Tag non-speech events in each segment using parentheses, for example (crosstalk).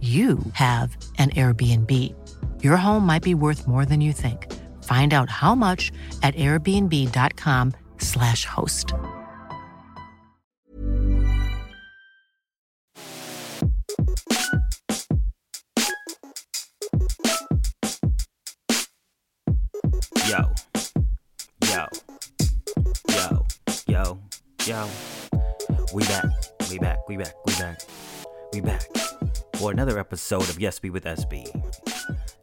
you have an Airbnb. Your home might be worth more than you think. Find out how much at airbnb.com/slash host. Yo, yo, yo, yo, yo. We back, we back, we back, we back, we back for another episode of Yes Be with SB.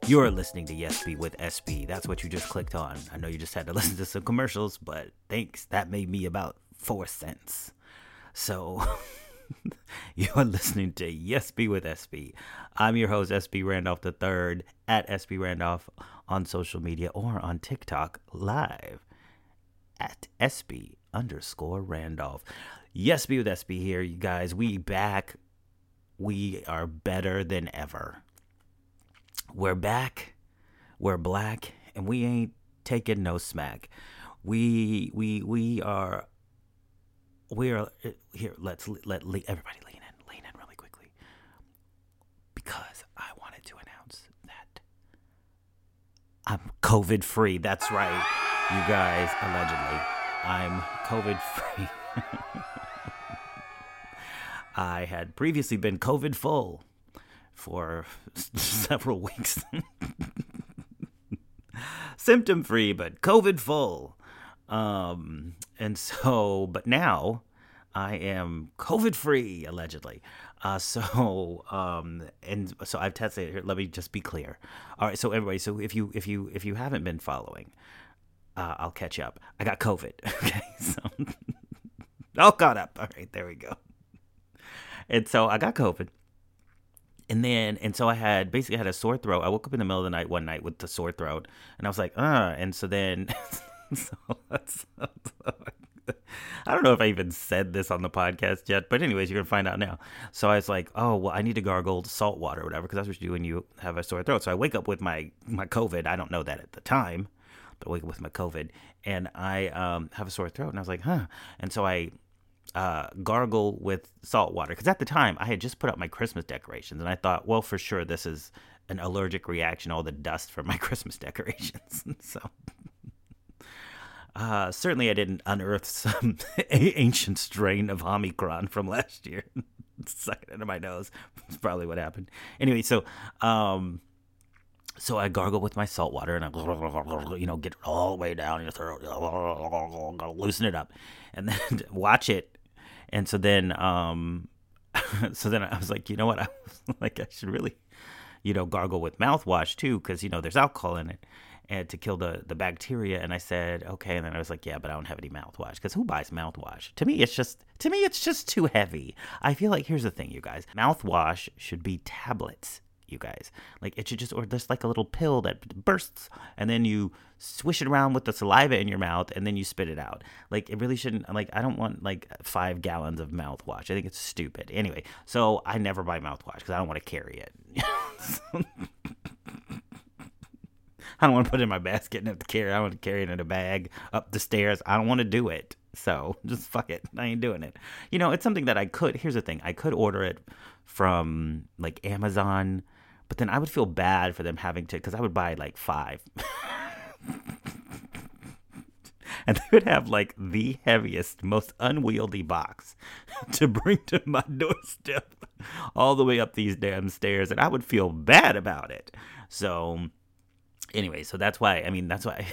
You're listening to Yes Be with SB. That's what you just clicked on. I know you just had to (laughs) listen to some commercials, but thanks. That made me about four cents. So (laughs) you're listening to Yes Be with SB. I'm your host, SB Randolph III, at SB Randolph on social media or on TikTok live at SB underscore Randolph. Yes, be with SB here, you guys. We back. We are better than ever. We're back. We're black, and we ain't taking no smack. We we we are. We are here. Let's let everybody lean in, lean in really quickly, because I wanted to announce that I'm COVID free. That's right, you guys. Allegedly, I'm COVID free. I had previously been COVID full for (laughs) several weeks. (laughs) Symptom free, but COVID full. Um, and so, but now I am COVID free, allegedly. Uh, so, um, and so I've tested here. Let me just be clear. All right. So everybody, so if you, if you, if you haven't been following, uh, I'll catch up. I got COVID. (laughs) Okay. So all caught up. All right. There we go. And so I got COVID. And then, and so I had basically had a sore throat. I woke up in the middle of the night one night with the sore throat, and I was like, uh. And so then, (laughs) so that's, (laughs) I don't know if I even said this on the podcast yet, but anyways, you're gonna find out now. So I was like, oh well, I need to gargle salt water or whatever because that's what you do when you have a sore throat. So I wake up with my my COVID. I don't know that at the time, but I wake up with my COVID, and I um, have a sore throat, and I was like, huh. And so I uh, gargle with salt water because at the time I had just put up my Christmas decorations and I thought, well, for sure this is an allergic reaction, all the dust from my (laughs) Christmas decorations. (laughs) so uh, certainly I didn't unearth some (laughs) ancient strain of Omicron from last year. Suck it into my nose. That's probably what happened. Anyway, so um, so I gargle with my salt water and I, you know, get it all the way down your throat, loosen it up, and then watch it and so then, um, (laughs) so then I was like, you know what? (laughs) I was like, I should really, you know, gargle with mouthwash too, because you know there's alcohol in it, and to kill the the bacteria. And I said, okay. And then I was like, yeah, but I don't have any mouthwash because who buys mouthwash? To me, it's just to me, it's just too heavy. I feel like here's the thing, you guys, mouthwash should be tablets. You guys. Like it should just, or just like a little pill that bursts, and then you swish it around with the saliva in your mouth, and then you spit it out. Like it really shouldn't. Like I don't want like five gallons of mouthwash. I think it's stupid. Anyway, so I never buy mouthwash because I don't want to carry it. (laughs) I don't want to put it in my basket and have to carry. It. I want to carry it in a bag up the stairs. I don't want to do it. So (laughs) just fuck it. I ain't doing it. You know, it's something that I could. Here's the thing: I could order it from like Amazon, but then I would feel bad for them having to because I would buy like five. (laughs) and they would have like the heaviest, most unwieldy box (laughs) to bring to my (laughs) doorstep all the way up these damn stairs, and I would feel bad about it. So, anyway, so that's why, I mean, that's why.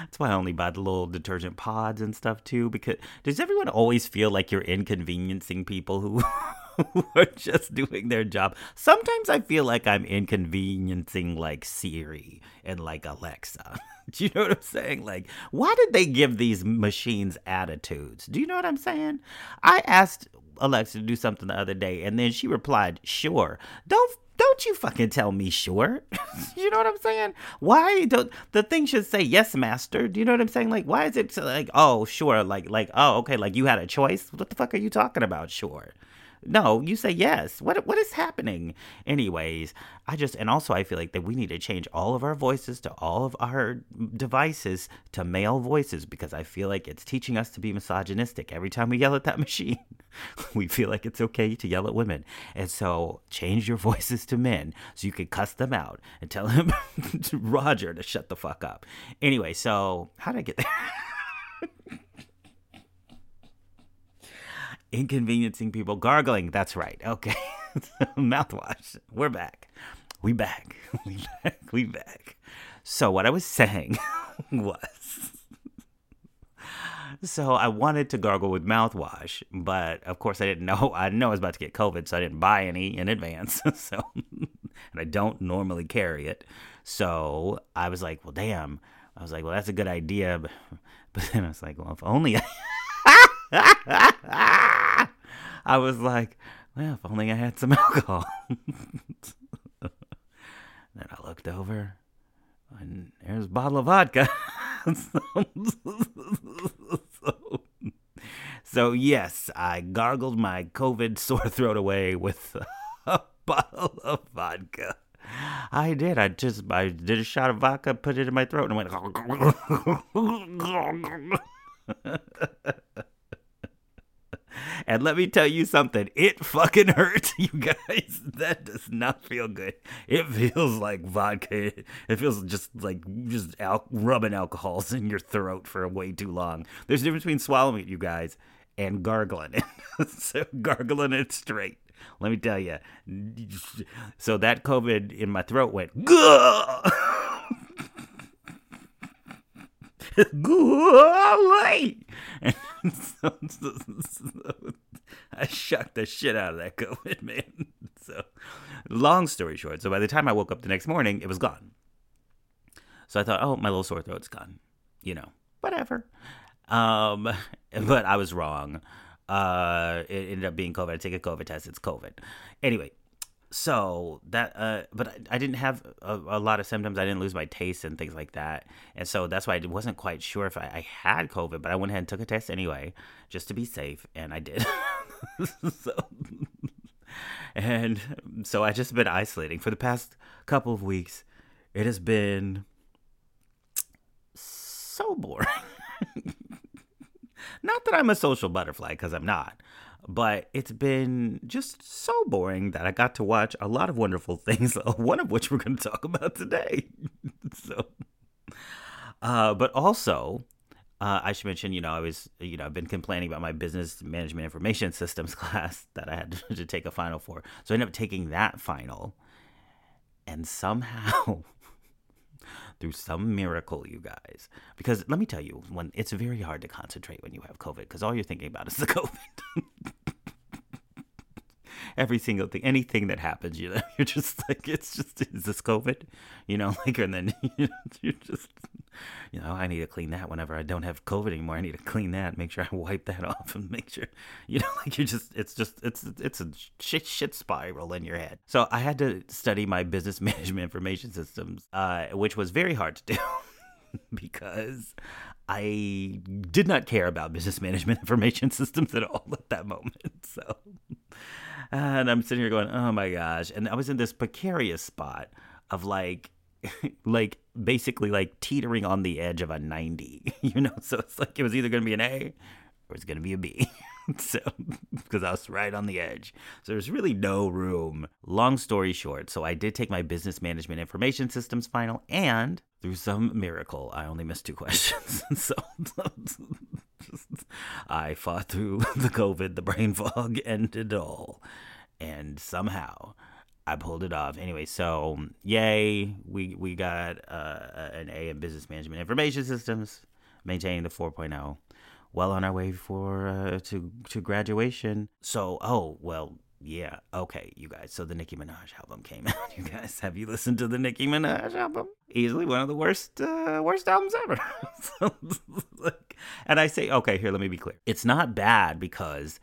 That's why I only buy the little detergent pods and stuff too. Because does everyone always feel like you're inconveniencing people who, (laughs) who are just doing their job? Sometimes I feel like I'm inconveniencing like Siri and like Alexa. (laughs) Do you know what I'm saying? Like, why did they give these machines attitudes? Do you know what I'm saying? I asked Alexa to do something the other day, and then she replied, "Sure." Don't don't you fucking tell me sure. (laughs) you know what I'm saying? Why don't the thing should say yes, master? Do you know what I'm saying? Like, why is it like, oh, sure, like, like, oh, okay, like you had a choice? What the fuck are you talking about? Sure. No, you say yes. What what is happening? Anyways, I just and also I feel like that we need to change all of our voices to all of our devices to male voices because I feel like it's teaching us to be misogynistic. Every time we yell at that (laughs) machine, we feel like it's okay to yell at women. And so change your (laughs) voices to men so you can cuss them out and tell him (laughs) Roger to shut the fuck up. Anyway, so how did I get there? Inconveniencing people, gargling. That's right. Okay. (laughs) Mouthwash. We're back. We back. (laughs) We back. We back. So what I was saying (laughs) was so I wanted to gargle with mouthwash, but of course I didn't know I didn't know I was about to get COVID, so I didn't buy any in advance. so and I don't normally carry it. So I was like, well damn. I was like, well that's a good idea, but, but then I was like, well if only I I was like, well, if only I had some (laughs) alcohol. then I looked over, and there's a bottle of vodka. so, so, yes, I gargled my COVID sore throat away with (laughs) a bottle of vodka. I did. I just I did a shot of vodka, put it in my throat, and went. (laughs) And let me tell you something, it fucking hurts, (laughs) you guys. That does not feel good. It feels like vodka. It feels just like just al- rubbing alcohols in your throat for way too long. There's a difference between swallowing it, you guys, and gargling it. (laughs) so gargling it straight. Let me tell you. So that COVID in my throat went, Gah! (laughs) Go away! And so, (laughs) so, so, I shocked the shit out of that COVID, man. (laughs) So, long story short, so by the time I woke up the next morning, it was gone. So I thought, oh, my little sore throat's gone. You know, whatever. Um, (laughs) but I was wrong. Uh, it ended up being COVID. I take a COVID test. It's COVID. Anyway, so that uh but I, didn't have a, a, lot of symptoms. I didn't lose my taste and things like that. And so that's why i wasn't quite sure if I, I had covid but i went ahead and took a test anyway just to be safe and i did. (laughs) So and so i just been isolating for the past couple of weeks. It has been so boring. (laughs) Not that i'm a social butterfly because i'm not but it's been just so boring that I got to watch a lot of wonderful (laughs) things, one of which we're going to talk about today. (laughs) so, uh, but also, uh, I should mention, you know, I was, you know, I've been complaining about my business management information (laughs) systems class that I had to take a final for. So I ended up taking that final. And somehow, through some miracle, you guys, because let me tell you, when it's very hard to concentrate when you have COVID, because all you're thinking about is the COVID every single thing, anything that happens, you know, (laughs) you're just like, it's just, is this COVID? You know, (laughs) like, and then (laughs) you're just, you know, I need to clean that whenever I don't have COVID anymore. I need to clean that, make sure I wipe that off, and make sure, you know, like you're just, it's just, it's, it's a shit, shit spiral in your head. So I had to study my business management information systems, uh, which was very hard to do because I did not care about business management information systems at all at that moment. So, and I'm sitting here going, oh my gosh. And I was in this precarious spot of like, (laughs) like basically like teetering on the edge of a 90, (laughs) you know? So it's like it was either going to be an A or it's going to be a B. (laughs) so, because I was right on the edge. So there's really no room. Long story short, so I did take my business management information systems final, and through some miracle, I only missed two questions. so I fought through (laughs) the COVID, the brain fog, (laughs) and it all. And somehow I pulled it off. Anyway, so yay, we we got uh, an A in business management information systems, maintaining the 4.0. Well on our way for uh, to to graduation. So oh well, yeah, okay, you guys. So the Nicki Minaj album came (laughs) out. You guys, have you listened to the Nicki Minaj album? Easily one of the worst uh, worst albums ever. (laughs) and I say, okay, here, let me be clear. It's not bad because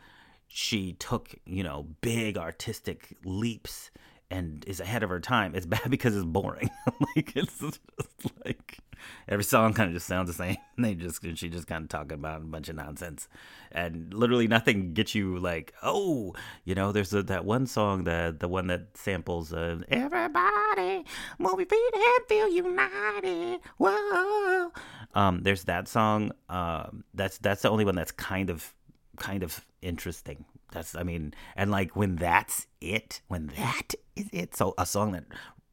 she took you know big artistic leaps and is ahead of her time. It's (laughs) bad because it's boring. (laughs) like it's just like every song kind of just sounds the same. (laughs) they just she just kind of talking about a bunch of nonsense, and literally nothing gets you like oh you know there's a, that one song that the one that samples uh, everybody your feet and feel united. Whoa. Um, there's that song. Um, that's that's the only one that's kind of kind of interesting that's I mean, and like when that's it, when that is it, so a song that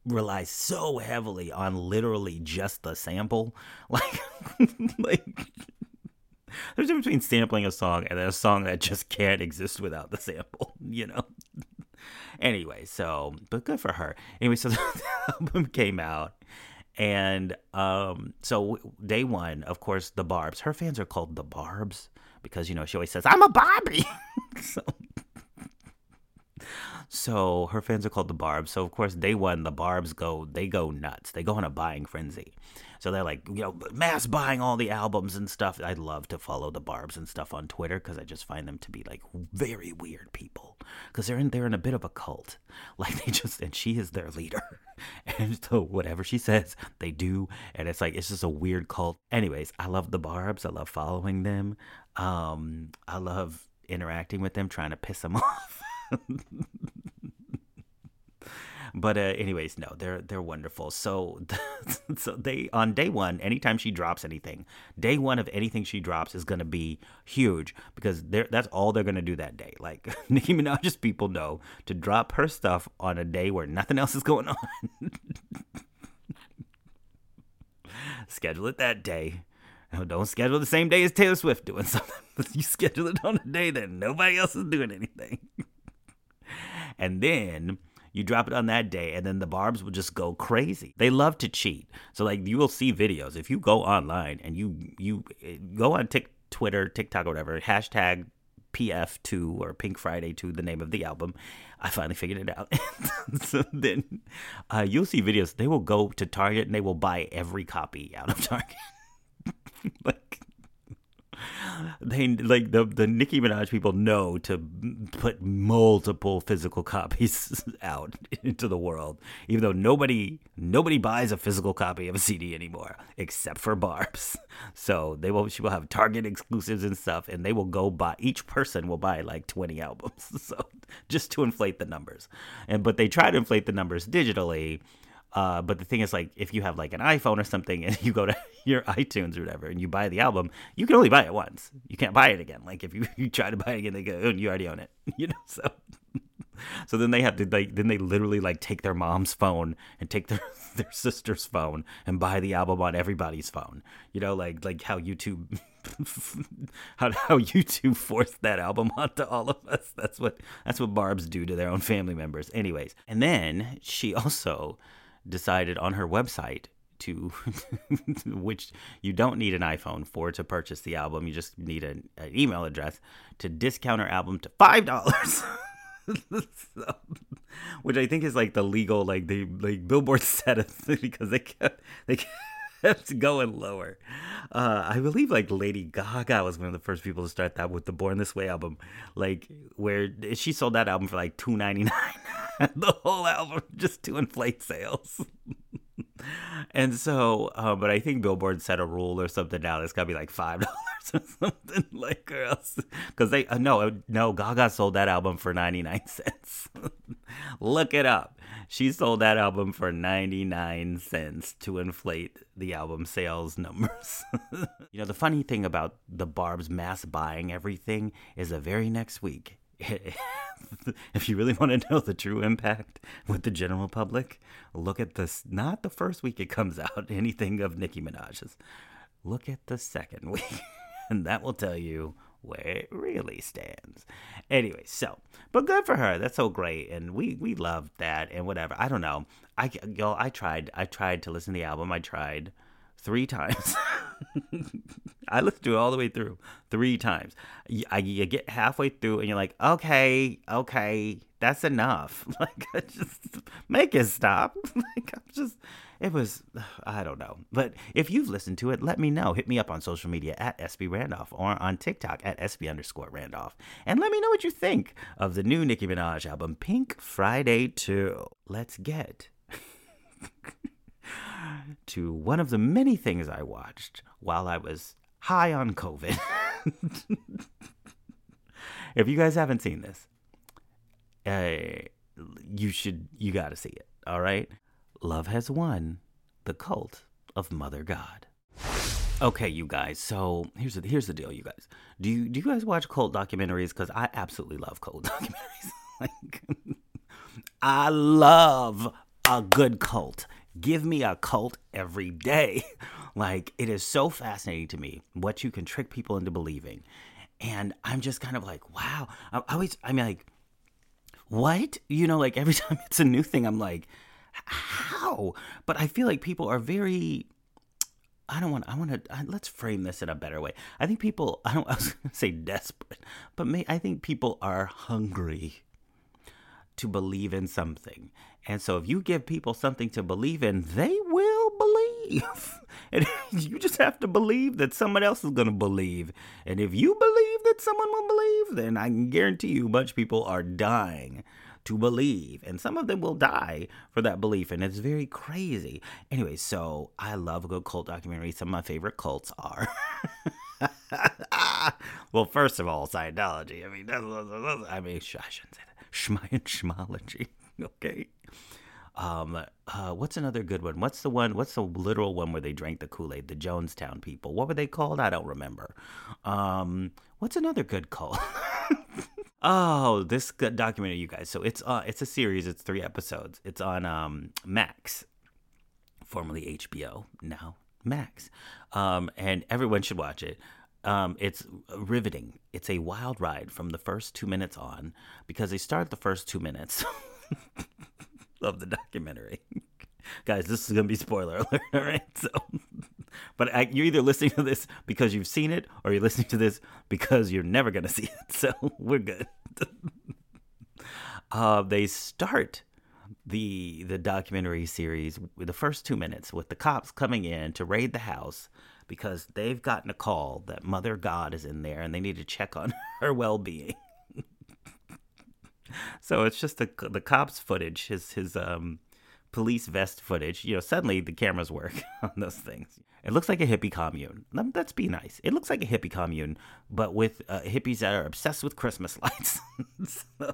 relies so heavily on literally just the sample, (laughs) like like there's a difference between sampling a song and a song that just can't exist without the sample, (laughs) you know. anyway, so but good for her. Anyway, so (laughs) the album came out. And um, so day one, of course, the Barbz. Her fans are called the Barbz because you know she always says I'm a Barbie. (laughs) so, so her fans are called the Barbz. So of course day one the Barbz go they go nuts. They go on a buying frenzy. So they're like, you know, mass buying all the albums and stuff. I love to follow the Barbz and stuff on Twitter because I just find them to be like very weird people. Because they're in they're in a bit of a cult. (laughs) Like they just and she is their leader. (laughs) And so whatever she says, they do. And it's like it's just a weird cult. Anyways, I love the Barbz. I love following them. Um, I love interacting with them, trying to piss them (laughs) off. but uh, anyways, no, they're they're wonderful. So (laughs) so they on day one, anytime she drops anything, day one of anything she drops is gonna be huge because they're that's all they're gonna do that day. Like (laughs) Nicki Minaj's people know to drop her stuff on a day where nothing else is going on. Schedule it that day don't schedule the same day as Taylor Swift doing (laughs) something. you schedule it on a day that nobody else is doing anything. (laughs) and then you drop it on that day, and then the barbz will just go crazy. They love to cheat. So like you will see videos if you go online and you you go on Tik Twitter, TikTok, or whatever, hashtag PF2 or Pink Friday 2, the name of the album. I finally figured it out. (laughs) so then uh, you'll see videos. They will go to Target and they will buy every copy out of Target. (laughs) like they like the the Nicki Minaj people know to put multiple physical copies (laughs) out into the world, even though nobody nobody buys a physical copy of a CD anymore except for Barb's. (laughs) So they will she will have Target exclusives and stuff, and they will go buy each person will buy like twenty albums, so just to inflate the numbers. And but they try to inflate the numbers digitally uh, but the thing is, like, if you have like an iPhone or something, and (laughs) you go to (laughs) your iTunes or whatever, and you buy the album, you can only buy it once. You can't buy it again. Like if you, (laughs) you try to buy it again, they go, oh, you already own it. You know, so so then they have to like then they literally like take their mom's phone and take their their sister's phone and buy the album on everybody's phone. You know, like like how YouTube how how YouTube forced that album onto all of us. That's what that's what Barb's do to their own family members. Anyways, and then she also decided on her website to (laughs) which you don't need an iPhone for to purchase the album. You just need an, an email address to discount her album to five dollars. (laughs) so, which I think is like the legal like the like Billboard (laughs) set it because they kept, they kept going lower. Uh, I believe like Lady Gaga was one of the first people to start that with the Born This Way album, like where she sold that album for like two ninety nine, (laughs) the whole album just to inflate sales. (laughs) and so, uh, but I think Billboard set a rule or something now. It's gotta be like five (laughs) dollars or something like or else because they uh, no no Gaga sold that album for ninety nine cents. Look it up. She sold that album for 99 cents to inflate the album sales numbers. you know, the funny thing about the Barb's mass buying everything is the very next week. (laughs) if you really want to know the true impact with the general public, look at this. Not the first week it comes out, (laughs) anything of Nicki Minaj's. Look at the second (laughs) week, and that will tell you where it really stands. Anyway, so but good for her. That's so great, and we we loved that and whatever. I don't know. I yo I tried. I tried to listen to the album. I tried three times. (laughs) I listened to it all the way through three times. You, I, you get halfway through and you're like, okay, okay, that's enough. (laughs) Like, just make it stop. (laughs) Like, I'm just it was (sighs) I don't know. But if you've listened to it, let me know. Hit me up on social media at SB Randolph or on TikTok at SB underscore Randolph. And let me know what you think of the new Nicki Minaj album, Pink Friday 2. Let's get to one of the many things I watched while I was high on COVID. (laughs) if you guys haven't seen this, uh, you should, you got to see it. All right. Love Has Won, The Cult of Mother God. Okay, you guys. So here's the here's the deal, you guys. Do you do you guys watch cult documentaries? Because I absolutely love cult (laughs) documentaries. like, (laughs) I love a good cult. Give me a cult every day. (laughs) Like it is so fascinating to me what you can trick people into believing, and I'm just kind of like, wow. I always, I mean, like, what? You know, like every (laughs) time it's a new thing, I'm like how? But I feel like people are very. I don't want. I want to. Let's frame this in a better way. I think people. (laughs) I don't. I was going to say desperate, but may, I think people are hungry to believe in something, and so if you give people something to believe in, they will believe. (laughs) and (laughs) you just have to believe that someone else is going to believe. And if you believe that someone will believe, then I can guarantee you, a bunch of people are dying to believe. And some of them will die for that belief. And it's very crazy. Anyway, so I love a good cult documentary. Some of my favorite cults are. (laughs) well, first of all, Scientology. I mean, that's, that's, I mean, I shouldn't say that. Schmology. (laughs) Okay. Um, uh, what's another good one? What's the one? What's the literal one where they drank the Kool Aid? The Jonestown people. What were they called? I don't remember. Um, what's another good cult? (laughs) Oh, this documentary, you guys. So it's uh, it's a series. It's three episodes. It's on um, Max, formerly HBO, now Max, um, and everyone should watch it. Um, it's riveting. It's a wild ride from the first two minutes on because they start the first two minutes (laughs) (laughs) of the documentary. Guys, this is gonna be spoiler alert, (laughs) all right? So but I, you're either listening to this because you've seen it or you're listening to this because you're never going to see it. (laughs) So we're good. uh, they start the the documentary series the first two minutes with the cops coming in to raid the house because they've gotten a call that Mother God is in there and they need to check on her well being. So it's just the the cops footage, his his um police vest footage. You know, suddenly the cameras work (laughs) on those things. It looks like a hippie commune. Let's be nice. It looks like a hippie commune, but with uh, hippies that are obsessed with Christmas lights (laughs)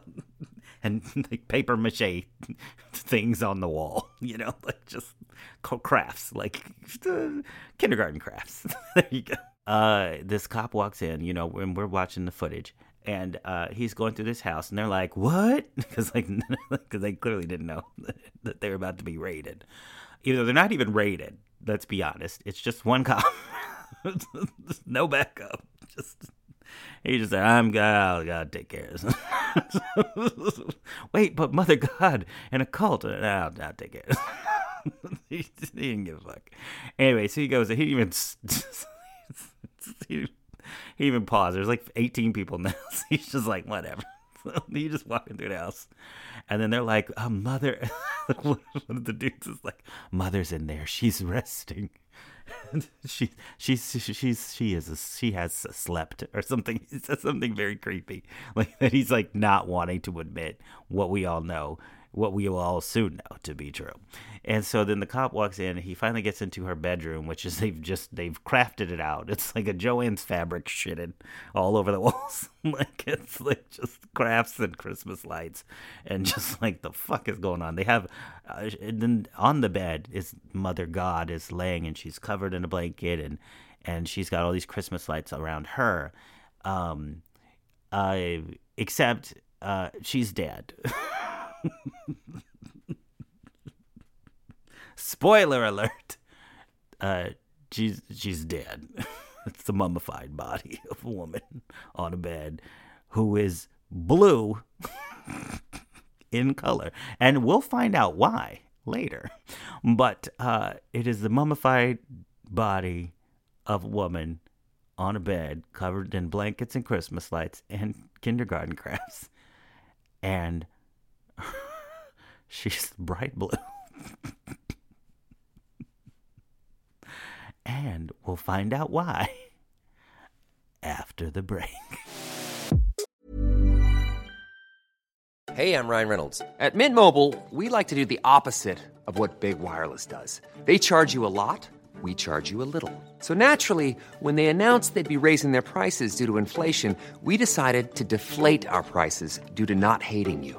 and like paper mache (laughs) things on the wall. You know, like just crafts, like uh, kindergarten crafts. there you go. Uh, this cop walks in, you know, when we're watching the footage, and uh, he's going through this house, and they're like, "What?" (laughs) Because like, (laughs) because they clearly didn't know (laughs) that they were about to be raided. Even though they're not even raided, let's be honest. It's just one cop. no backup. Just he just said, "I'm God. God take care of this." Wait, but Mother God and a cult. I'll, I'll take care. he, he didn't give a fuck. Anyway, so he goes. He even he, (laughs) he even paused. There's like 18 people now. (laughs) So he's just like, whatever. (laughs) So just walking through the house, and then they're like, "A mother." one of the dudes is like, "Mother's in there. She's resting." she she's she's she is a, she has slept or something. He says something very creepy, like that. He's like not wanting to admit what we all know, what we will all soon know to be true. And so then the cop walks in. And he finally gets into her bedroom, which is (laughs) they've just they've crafted it out. It's like a Joanne's fabric shitted all over the (laughs) walls. like it's like just crafts and Christmas lights, and just (laughs) like the fuck is going on. They have, uh, and then on the bed is Mother God is laying, and she's covered in a blanket, and and she's got all these Christmas lights around her. Um, except uh, she's dead. Spoiler alert. Uh, she's she's dead. (laughs) it's the mummified body of a woman on a bed who is blue (laughs) in color, and we'll find out why later. But uh, it is the mummified body of a woman on a bed covered in blankets and Christmas lights and kindergarten (laughs) crafts, and she's (laughs) bright blue. and we'll find out why after the break. (laughs) Hey, I'm Ryan Reynolds. At Mint Mobile, we like to do the opposite of what Big Wireless does. They charge you a lot, we charge you a little. So naturally, when they announced they'd be raising their prices due to inflation, we decided to deflate our prices due to not hating you.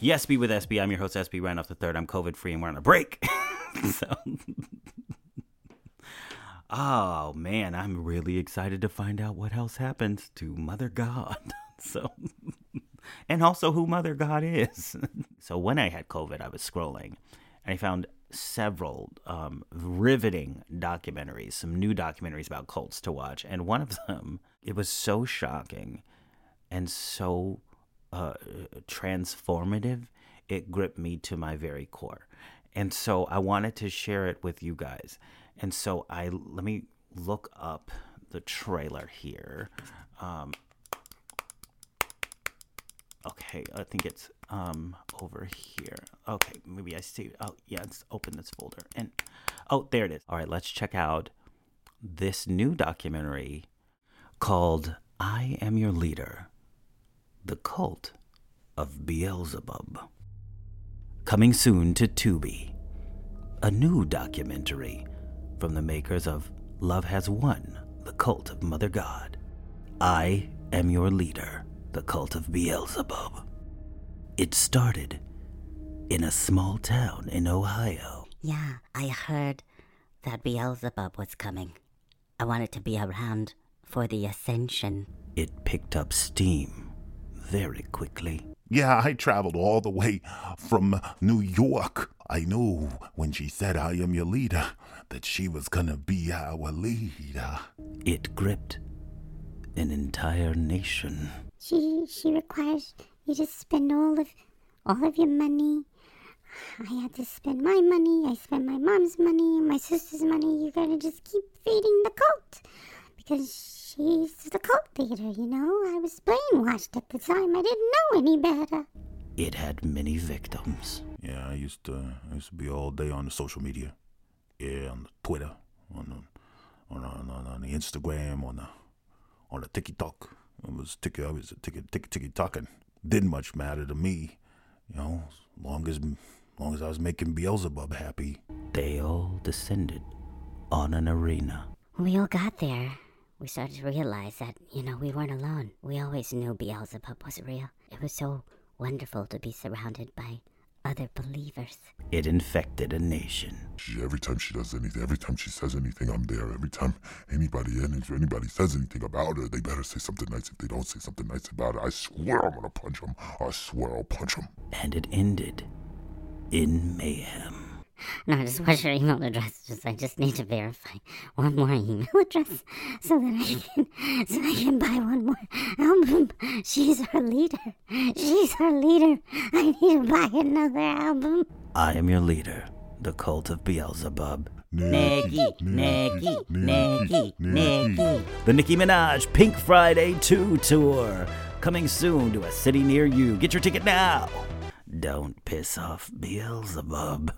Yes, be with SB. I'm your host, SB Randolph the Third. I'm COVID free, and we're on a break. (laughs) so, oh man, I'm really excited to find out what else happens to Mother God. (laughs) so, and also who Mother God is. (laughs) so when I had COVID, I was scrolling, and I found several um, riveting documentaries, some new documentaries about cults to watch, and one of them it was so shocking and so uh, transformative, it gripped me to my very core. And so I wanted to share it with you guys. And so I let me look up the trailer here. Um, okay, I think it's um over here. Okay, maybe I see. Oh, yeah, let's open this folder. And oh, there it is. All right, let's check out this new documentary called "I Am Your Leader." The Cult of Beelzebub. Coming soon to Tubi, a new documentary from the makers of Love Has Won, The Cult of Mother God. I Am Your Leader, The Cult of Beelzebub. It started in a small town in Ohio. Yeah, I heard that Beelzebub was coming. I wanted to be around for the ascension. It picked up steam very quickly. Yeah, I traveled all the way from New York. I knew when she said, I am your leader, that she was gonna be our leader. It gripped an entire nation. She she requires you to spend all of all of your money. I had to spend my money, I spent my mom's money, my sister's money. You gotta just keep feeding the cult. Because she's the cult leader, you know. I was brainwashed at the time. I didn't know any better. It had many victims. Yeah, I used to I used to be all day on the social media. Yeah, on the Twitter, on the on, on, on, on the Instagram, on the on the TikTok. It was ticky I was ticky ticky ticky talking. Didn't much matter to me, you know, as long as long as I was making Beelzebub happy. They all descended on an arena. We all got there we started to realize that, you know, we weren't alone. We always knew Beelzebub was real. It was so wonderful to be surrounded by other believers. It infected a nation. She, every time she does anything, every time she says anything, I'm there. Every time anybody if anybody says anything about her, they better say something nice. If they don't say something nice about her, I swear I'm gonna punch them. I swear I'll punch them. And it ended in mayhem. No, just what's your email address? Just I just need to verify one more email (laughs) address so that I can so I can buy one more album. She's our leader. She's our leader. I need to buy another album. I am your leader, the cult of Beelzebub. Nicki, Nicki, Nicki, Nicki. The Nicki Minaj Pink Friday 2 tour. Coming soon to a city near you. Get your ticket now. Don't piss off Beelzebub.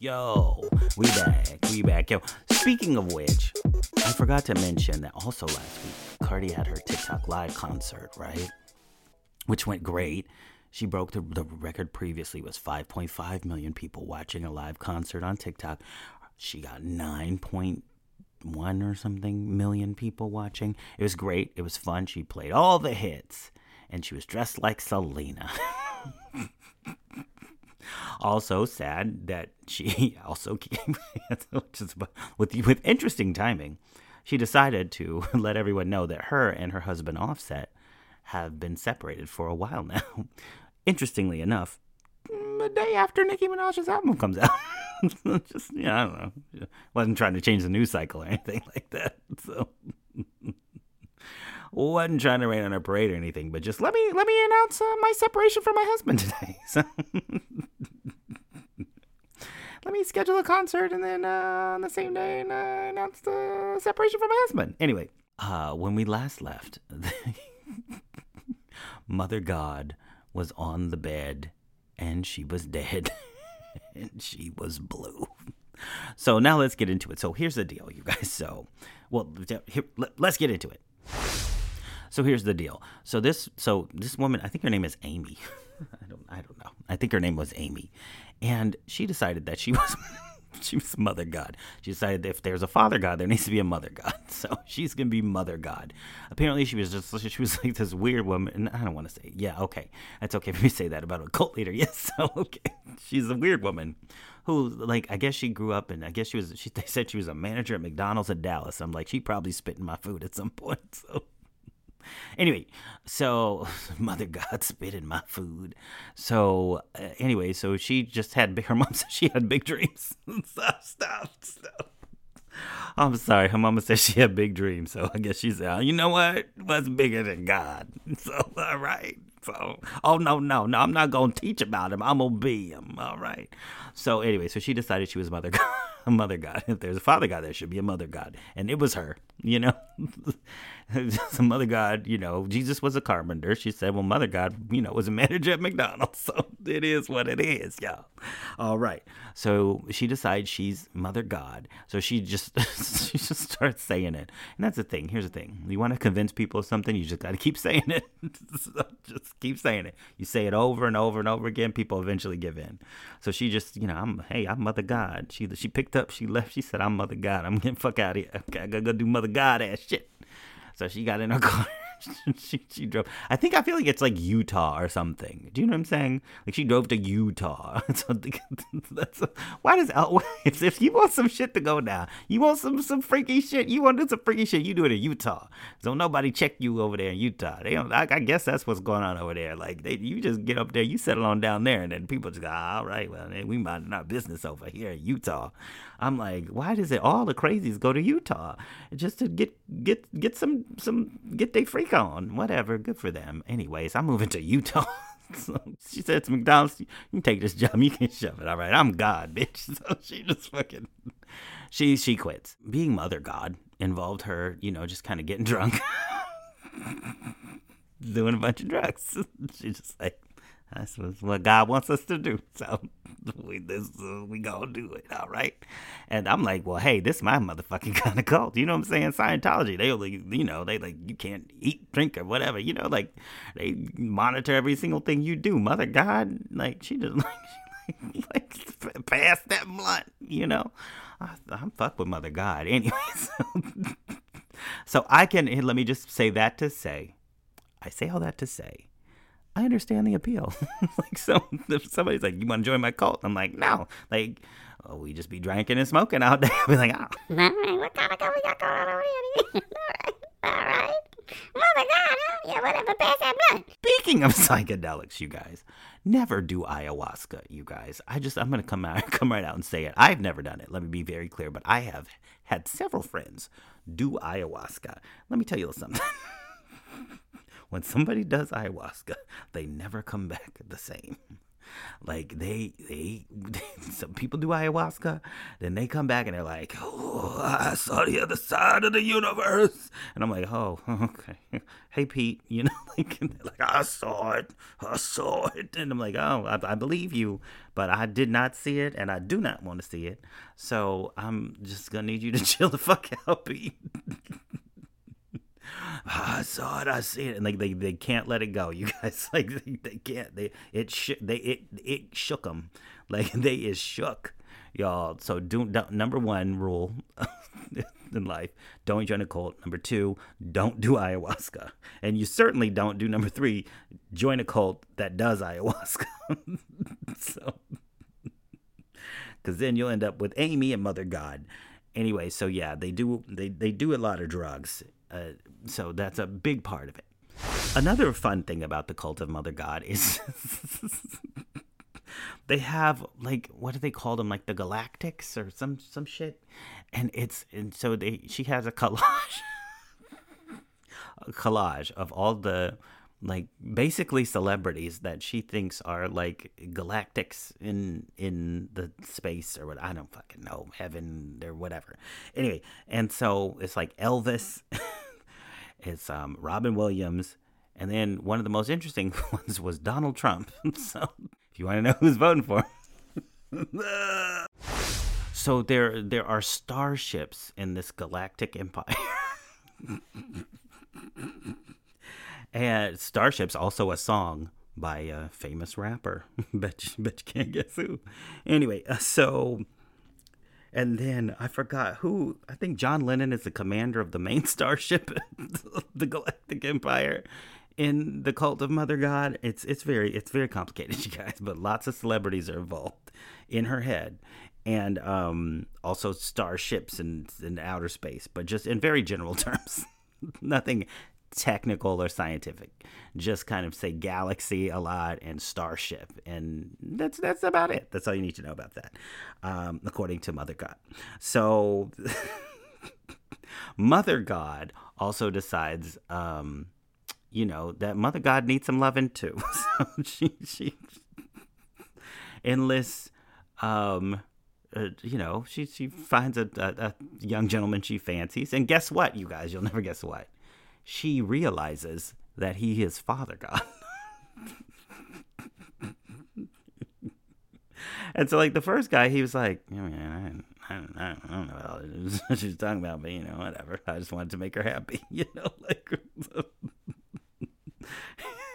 Yo, we back, we back. Yo, speaking of which, I forgot to mention that also last week, Cardi had her TikTok live concert, right? Which went great. She broke the, the record previously was 5.5 million people watching a live concert on TikTok. She got 9.1 or something million people watching. It was great. It was fun. She played all the hits and she was dressed like Selena. (laughs) also sad that she (laughs) also came (laughs) with with interesting timing. She decided to (laughs) let everyone know that her and her husband Offset have been separated for a while now. Interestingly enough, the day after Nicki Minaj's album comes out. Just yeah, I don't know. Wasn't trying to change the news cycle or anything like that. So wasn't trying to rain on a parade or anything, but just let me let me announce uh, my separation from my husband (laughs) today. (laughs) So let me schedule a concert and then uh, on the same day and, uh, announce the separation from my husband. Anyway, uh, when we last left, (laughs) Mother God was on the bed and she was dead and she was blue. So now let's get into it. So here's the deal, you guys. So, well, here, let, let's get into it. So here's the deal. So this so this woman, I think her name is Amy. (laughs) I don't I don't know. I think her name was Amy. And she decided that she (laughs) was she was mother god. She decided if there's a father god, there needs to be a mother god. (laughs) So she's gonna be mother god. Apparently, she was just she was like this weird woman. I don't want to say. Yeah, okay, that's okay if we say that about a cult leader. Yes, so okay, she's a weird woman who like I guess she grew up and I guess she was she they said she was a manager at McDonald's in Dallas. I'm like she probably spit in my food at some point. So Anyway, so (laughs) Mother God spit in my food. So uh, anyway, so she just had her mom (laughs) said she had big dreams. (laughs) stop, stop, stop. I'm sorry. Her mama said she had big dreams, so I guess she's out. You know what? What's bigger than God? So all right. So oh no no no, I'm not gonna teach about him. I'm gonna be him. All right. So anyway, so she decided she was mother God. Mother God. If there's a father God, there should be a mother God, and it was her. You know. (laughs) a mother God, you know, Jesus was a carpenter. She said, well, mother God, you know, was a manager at McDonald's. (laughs) So it is what it is, y'all. All right. So she decides she's mother God. So she just (laughs) she just starts saying it. And that's the thing. Here's the thing. You want to convince people of something, you just got to keep saying it. just keep saying it. You say it over and over and over again, people eventually give in. So she just, you know, I'm, hey, I'm mother God. She she picked up, she left, she said, I'm mother God. I'm getting fuck out of here. Okay, I gotta go do mother God ass shit. So she got in her (laughs) car. she, she drove. I think I feel like it's like Utah or something. Do you know what I'm saying? Like she drove to Utah. (laughs) (laughs) that's a, why does El, if, if you want some shit to go down, you want some some freaky shit. You want to do some freaky shit. You do it in Utah. So nobody check you over there in Utah. They don't. I, I guess that's what's going on over there. Like they, you just get up there, you settle on down there, and then people just go, all right, well, we mind our business over here in Utah. I'm like, why does it all the crazies go to Utah just to get get get some some get their freak on? Whatever, good for them. Anyways, I'm moving to Utah. (laughs) so she said to McDonald's, "You can take this job. You can shove it. All right, I'm God, bitch." (laughs) So she just fucking she she quits. Being mother God involved her, you know, just kind of getting (laughs) drunk, doing a bunch of drugs. she just like that's what God wants us to do. (laughs) So we this uh, we gonna do it, all right. And I'm like, well, hey, this is my motherfucking (laughs) kind of cult. You know what I'm saying? Scientology. They only, you know, they like you can't eat, drink, or whatever. You know, like they monitor every single thing you do. Mother God, like she just (laughs) like she like pass that blunt, you know. I, I'm fuck with Mother God, anyway. So, so I can let me just say that to say, I say all that to say, I understand the appeal. (laughs) like so, if somebody's like, "You want to join my cult?" I'm like, "No." Like, oh, we just be drinking and smoking out there. I'll (laughs) be like, "Oh, (laughs) All right, what kind of cult we got going on over here? all right, all right. Mother God, huh? Yeah, whatever, pass that blunt. Speaking of psychedelics, you guys, never do ayahuasca, you guys. I just I'm gonna come out come right out and say it. I've never done it. Let me be very clear, but I have had several friends do ayahuasca. Let me tell you something. When somebody does ayahuasca, (laughs) they never come back the same. Like they, they, (laughs) some people do ayahuasca, then they come back and they're like, "Oh, I saw the other side of the universe," and I'm like, "Oh, (laughs) okay." Hey, Pete, you know, like, like I saw it, I saw it, and I'm like, "Oh, I, I believe you, but I did not see it, and I do not want to see it, so I'm just gonna need you to chill the fuck out, Pete." (sighs) I saw it. I see it, and like they, they can't let it go. (laughs) You guys like they, they can't. They it sh- they it it shook them. (laughs) Like they is shook, y'all. So do don't, number one rule (laughs) in life: don't join a cult. Number two: don't do ayahuasca, and you certainly don't do number three: join a cult that does ayahuasca. so, because then you'll end up with Amy and Mother God. Anyway, so yeah, they do they they do a lot of drugs. Uh, so that's a big part of it. Another fun thing about the cult of Mother God is (laughs) they have like what do they call them like the galactics or some some shit and it's and so they she has a collage (laughs) a collage of all the like basically celebrities that she thinks are like galactics in in the space or what I don't fucking know heaven or whatever. Anyway, and so it's like Elvis, (laughs) it's um, Robin Williams, and then one of the most interesting (laughs) ones was Donald Trump. (laughs) so if you want to know who's voting for, (laughs) so there there are starships in this galactic empire. And Starship's also a song by a famous rapper. bet, you, bet you can't guess who. Anyway, uh, so. And then I forgot who. I think John Lennon is the commander of the main (laughs) starship, the Galactic Empire, in the Cult of Mother God. It's it's very it's very complicated, (laughs) you guys. But lots of celebrities are involved in her head, and um, also starships and in outer space, but just in very general (laughs) terms. Nothing technical or scientific. Just kind of say galaxy a lot and starship, and that's that's about it. That's all you need to know about that, um, according to Mother God. So, (laughs) Mother God also decides, um, you know, that Mother God needs some loving too. (laughs) so she she enlists. Um, uh, you know, she she finds a, a, a young gentleman she fancies, and guess what, you guys? You'll never guess what she realizes that he is Father God. and so, like, the first guy, he was like, I mean, I, I, I don't know what (laughs) she's talking about, but, you know, whatever. I just wanted to make her happy, (laughs) you know, like, (laughs)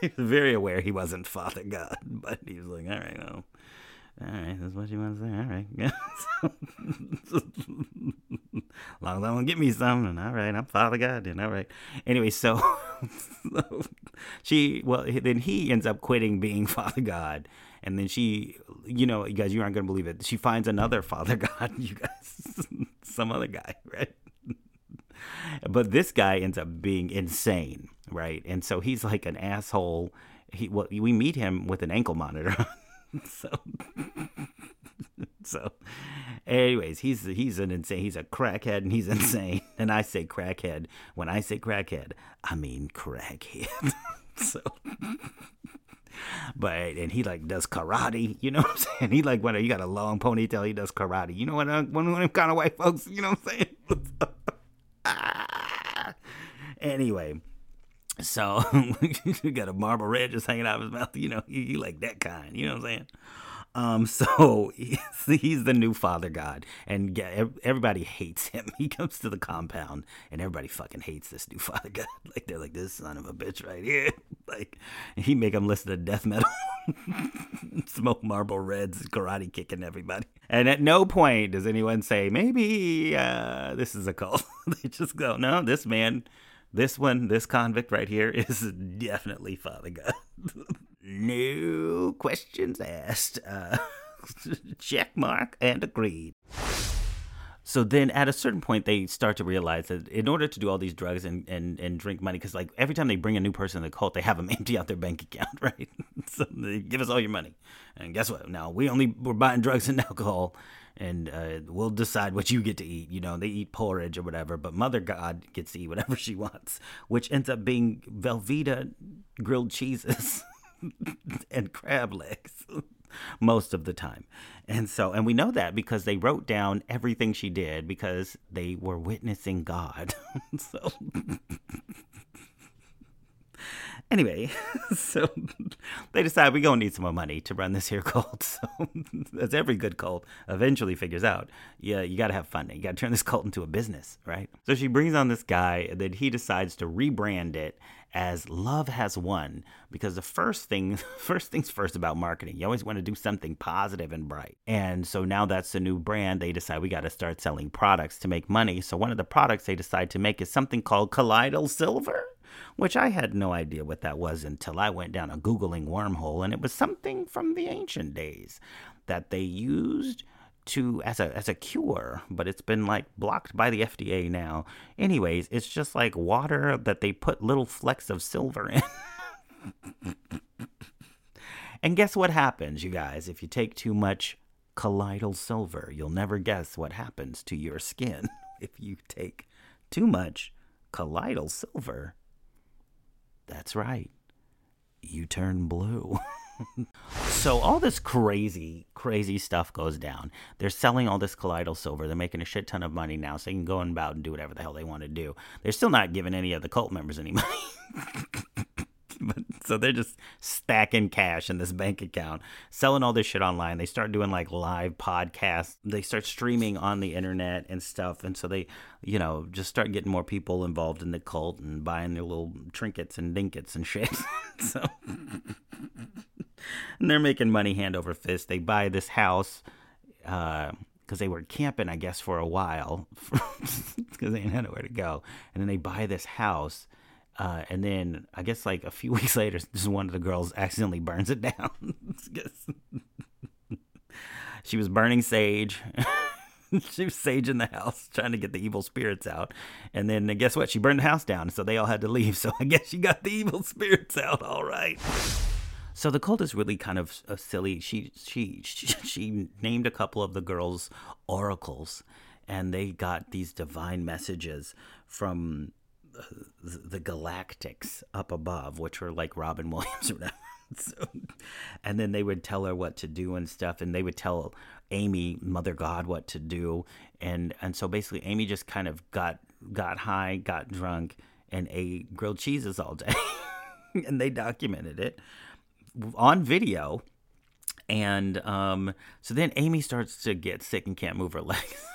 he was very aware he wasn't Father God, but he was like, all right, well, all right, that's what you want to say. All right. as (laughs) long as I to get me something, all right, I'm Father God, then all right. Anyway, so, (laughs) so she, well, then he ends up quitting being (laughs) Father God. And then she, you know, you guys, you aren't going to believe it. She finds another Father God, you guys, some other guy, right? but this guy ends up being insane, right? And so he's like an asshole. He, well, we meet him with an ankle monitor (laughs) so so anyways he's he's an insane he's a crackhead and he's (laughs) insane. And i say crackhead. When i say crackhead i mean crackhead. (laughs) So but and he like does karate you know what i'm saying? He like when you got a long ponytail he does karate. You know what one of them kind of white folks you know what i'm saying? Ah. Anyway so (laughs) you got a Marlboro Red just hanging out of his mouth. You know, you, like that kind. You know what I'm saying? Um, (laughs) so he's, he's the new father god, and everybody hates him. (laughs) He comes to the compound, and everybody fucking hates this new father god. Like they're like this son of a bitch right here. Like he make them listen to death metal, smoke Marlboro Reds, karate kicking everybody. And at no point does anyone say maybe uh, this is a cult. they just go, no, this man, this one, this convict right here (laughs) is definitely father god. (laughs) No questions asked. Uh, (laughs) check mark and agreed. So then at a certain point, they start to realize that in order to do all these drugs and, and, and drink money, because like every time they bring a new person in the cult, they have them empty out their bank account, right? so they give us all your money. And guess what? Now we only, we're buying drugs and alcohol and uh, we'll decide what you get to eat. You know, they eat porridge or whatever, but Mother God gets to eat whatever she wants, which ends up being Velveeta grilled cheeses. (laughs) and crab legs (laughs) most of the time. And so, and we know that because they wrote down everything she did because they were witnessing God. (laughs) so, anyway, (laughs) so they decide we're going to need some more money to run this here (laughs) cult. So, as every good cult eventually figures out, yeah, you got to have funding. You got to turn this (laughs) cult into a business, right? So she brings on this guy, and then he decides to rebrand it as love has won because the first thing first things first about marketing you always want to do something positive and bright and so now that's the new brand they decide we got to start selling products to make money so one of the products they decide to make is something called colloidal silver which I had no idea what that was until I went down a Googling wormhole, and it was something from the ancient days that they used to as a as a cure, but it's been like blocked by the FDA now. Anyways, it's just like water that they put little flecks of silver in. (laughs) and guess what happens, you guys, if you take too much colloidal silver? You'll never guess what happens to your skin (laughs) if you take too much colloidal silver. That's right. You turn blue. (laughs) so all this crazy, crazy stuff goes down. They're selling all this colloidal silver. They're making a shit ton of money now, so they can go and about and do whatever the hell they want to do. They're still not giving any of the cult members any (laughs) money. (laughs) but, so they're just stacking cash in this bank account, selling all this shit online. They start doing like live podcasts. They start streaming on the internet and stuff. And so they, you know, just start getting more people involved in the cult and buying their little trinkets and dinkets and shit. (laughs) so (laughs) and they're making money hand over fist. They buy this house because uh, they were camping, I guess, for a while because they didn't nowhere to go. And then they buy this house. Uh, and then I guess like a few (laughs) weeks later, just one of the girls accidentally burns it down. (laughs) she was burning sage. (laughs) she was saging the house, trying to get the evil spirits out. And then guess what? She burned the house down, so they all had to leave. So I guess she got the evil spirits out all right. So the cult is really kind of uh, silly. She, she she she named a couple of the girls oracles, and they got these divine messages from the galactics up above, which were like Robin (laughs) Williams or whatever. So, and then they would tell her what to do and stuff, and they would tell Amy, Mother God, what to do, and and so basically Amy just kind of got got high, got drunk, and ate grilled cheeses all day, (laughs) and they documented it on video. And um, so then Amy starts to get sick and can't move her (laughs) legs.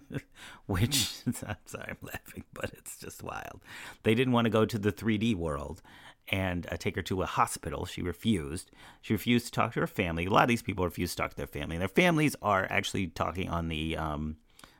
(laughs) Which (laughs) I'm sorry, I'm laughing, but it's just wild. They didn't want to go to the 3D world and uh, take her to a hospital. She refused. She refused to talk to her family. A lot of these people refuse to talk to their family. Their families are actually talking on the um,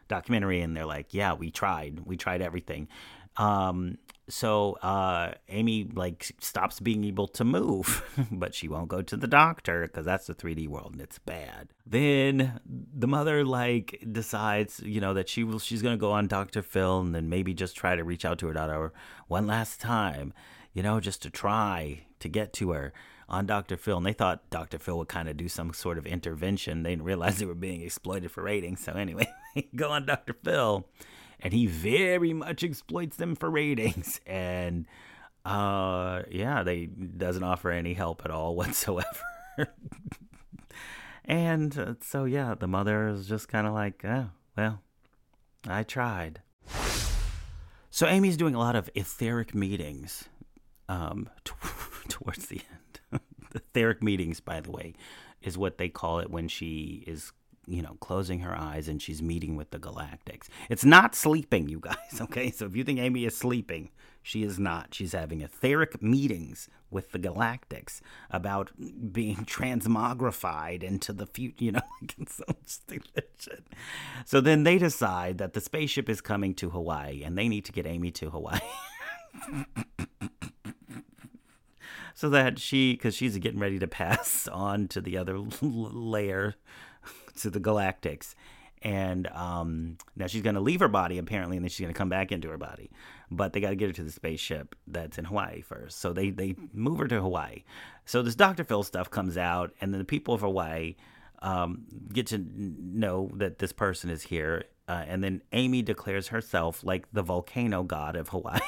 documentary, and they're like, "Yeah, we tried. We tried everything." Um, so uh, Amy like stops being able to move, (laughs) but she won't go to the doctor because that's the 3D world and it's bad. Then the mother like decides, you know, that she will she's gonna go on Dr. Phil and then maybe just try to reach out to her daughter one last time, you know, just to try to get to her on Dr. Phil. And they thought Dr. Phil would kind of do some sort of intervention. They didn't realize they were being exploited for ratings. So anyway, (laughs) (laughs) go on Dr. Phil and he very much exploits them for ratings. (laughs) And uh, yeah, they doesn't offer any help at all (laughs) whatsoever. and uh, so yeah, the mother is just kind of like, oh well, I tried. So Amy's doing a lot of etheric meetings um, t- towards the end. etheric meetings, by the way, is what they call it when she is you know, closing her eyes and she's meeting with the Galactics. It's not sleeping, you guys, (laughs) okay? So if you think Amy is sleeping, she is not. She's having etheric meetings with the Galactics about being (laughs) transmogrified into the future, you know, (laughs) like stupid shit. So then they decide that the spaceship is coming to Hawaii and they need to get Amy to Hawaii. so that she, because she's getting ready to pass on to the other layer to the Galactics. And um, now she's going to leave her body, apparently, and then she's going to come back into her body. But they got to get her to the spaceship that's in Hawaii first. So they, they move her to Hawaii. So this Dr. Phil stuff comes out, and then the people of Hawaii um, get to know that this person is here. Uh, and then Amy declares herself like the volcano god of Hawaii.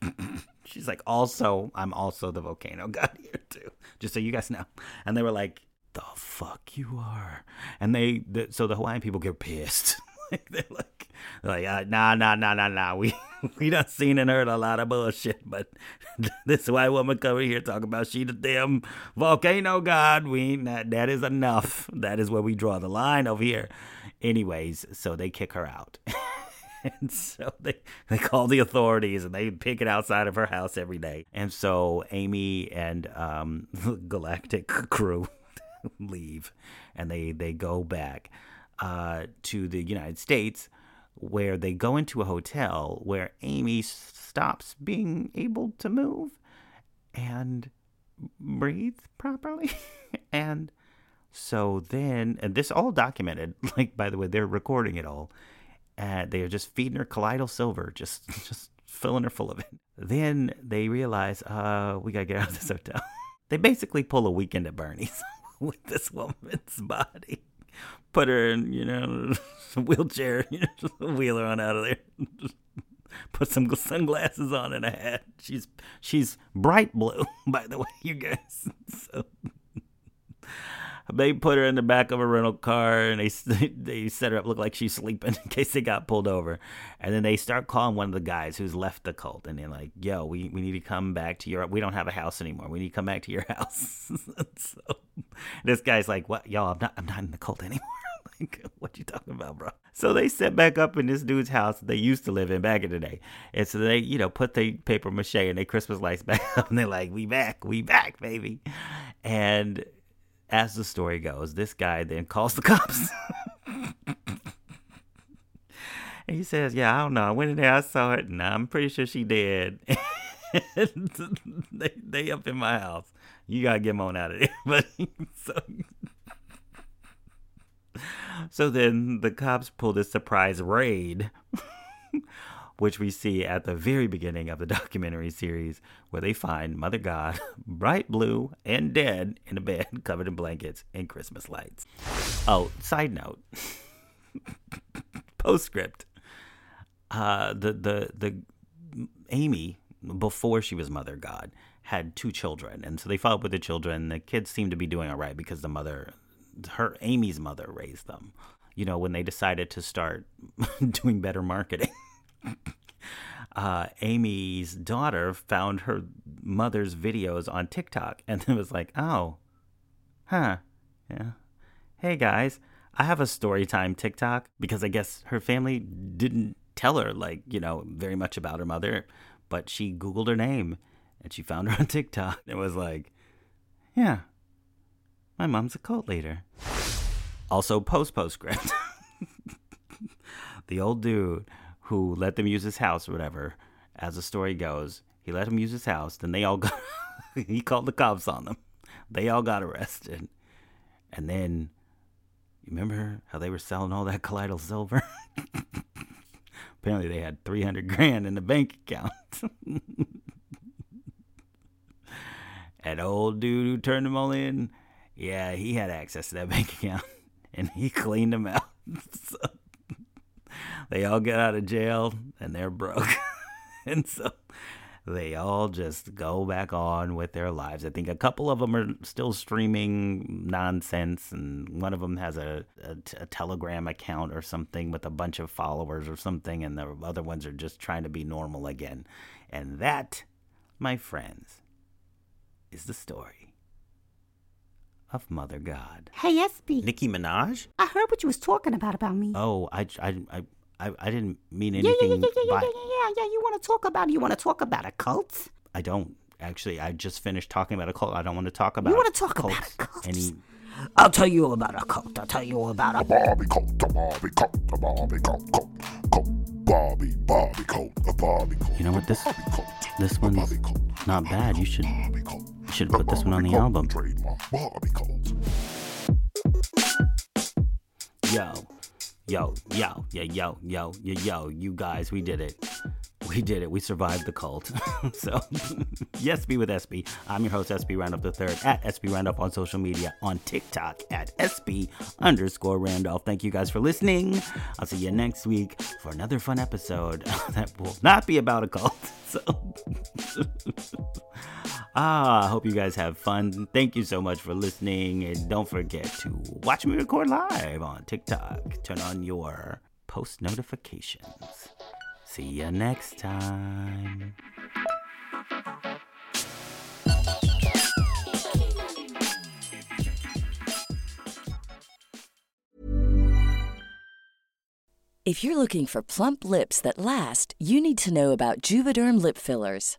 (laughs) She's like, also, I'm also the volcano god here too, just so you guys know. And they were like, the fuck you are. And they, the, so the Hawaiian people get pissed. (laughs) like they're like, like, uh, nah, nah, nah, nah, nah. We (laughs) we done seen and heard a lot of bullshit, but (laughs) this white woman coming here talking about she the damn volcano god. We that that is enough. That is where we draw the line over here. Anyways, so they kick her out. and so they, they call the authorities and they pick it outside of her house every day. And so Amy and um, Galactic crew leave and they, they go back uh, to the United States where they go into a hotel where Amy stops being able to move and breathe properly. (laughs) and so then, and this all documented, (laughs) like, by the way, they're recording it all. And they are just feeding her colloidal silver, just, (laughs) just filling her full of it. Then they realize, uh, we gotta get out of this hotel. they basically pull a weekend at Bernie's. (laughs) with this woman's body. Put her in, you know, (laughs) wheelchair, (laughs) you know, wheel her on out of there. Put some sunglasses on and a hat. She's she's bright blue, by the way, you guys. So they put her in the back of a rental car and they (laughs) they set her up look like she's sleeping (laughs) in case they got pulled over. And then they start calling one of the guys who's left the cult and they're like yo we, we need to come back to your we don't have a house anymore. We need to come back to your (laughs) house. So this guy's like what? Y'all i'm not i'm not in the cult anymore. What you talking about bro? So they set back up in this dude's house they used to live in back in the day. And so they you know put the paper mache and their christmas lights back up and they're like we back we back baby. And as the story goes, this guy then calls the (laughs) cops. and he says, Yeah, I don't know. I went in there, I saw it, and I'm pretty sure she did. (laughs) they, they up in my house. You gotta get them on out of there. (laughs) But so, so then the cops pull this surprise raid which we see at the very beginning of the (laughs) documentary series, where they find Mother God (laughs) bright blue and dead in a bed (laughs) covered in blankets and Christmas lights. Oh, side note postscript. Uh, the, the, the Amy, before she was Mother God, had two children. And so they followed up with the children. The kids seemed to be doing all right because the mother, her, Amy's mother raised them. You know, when they decided to start doing better marketing uh, Amy's daughter found her mother's videos on TikTok (laughs) and it was like, oh, huh, yeah. Hey guys, I have a story time TikTok because I guess her family didn't tell her, like, you know, very much about her mother, but she Googled her name and she found her on (laughs) TikTok. It was like, yeah, my mom's a cult leader. Also, post postscript. (laughs) the old dude who let them use his house or whatever. As the story goes, he let them use his house. Then they all got, (laughs) he called the cops on them. They all got arrested. And then, you remember how they were selling all that (laughs) colloidal silver? (laughs) Apparently, they had 300 grand in the bank account. that old dude who turned them all in, yeah, he had access to that bank account and he cleaned them out. so, they all get out of jail and they're broke. (laughs) and so they all just go back on with their lives. I think a couple of them are still streaming nonsense, and one of them has a, a, a, Telegram account or something with a bunch of followers or something, and the other ones are just trying to be normal again. And that, my friends, is the story of Mother God. Hey, SB. Nicki Minaj? I heard what you was talking about about me. Oh, I, I, I, I, I didn't mean anything. yeah, yeah, yeah, yeah, by- yeah, yeah, yeah. You want to talk about? You want to talk about a cult? I don't actually. I just finished talking about a cult. I don't want to talk about. You want to talk cults. about a cult? Any? I'll tell you all about a cult. I'll tell you all about a Barbie cult, a Barbie cult, a Barbie cult, cult, cult, Barbie, Barbie cult, a Barbie cult. You know what this? Cult, This one's cult, not bad. You should. Barbie cult should put this one on the album. Yo, yo, yo, yo, yo, yo, yo, you guys, we did it. We did it. We survived the cult. (laughs) so, (laughs) yes, be with SB. I'm your host, SB Randolph III, at SB Randolph on social media, on TikTok, at SB underscore Randolph. Thank you guys for listening. I'll see you next week for another fun episode (laughs) that will not be about a cult. So, ah, I hope you guys have fun. Thank you so much for listening. And don't forget to watch me record live on TikTok. Turn on your post notifications. See you next time. If you're looking for plump lips that last, you need to know about Juvederm lip fillers.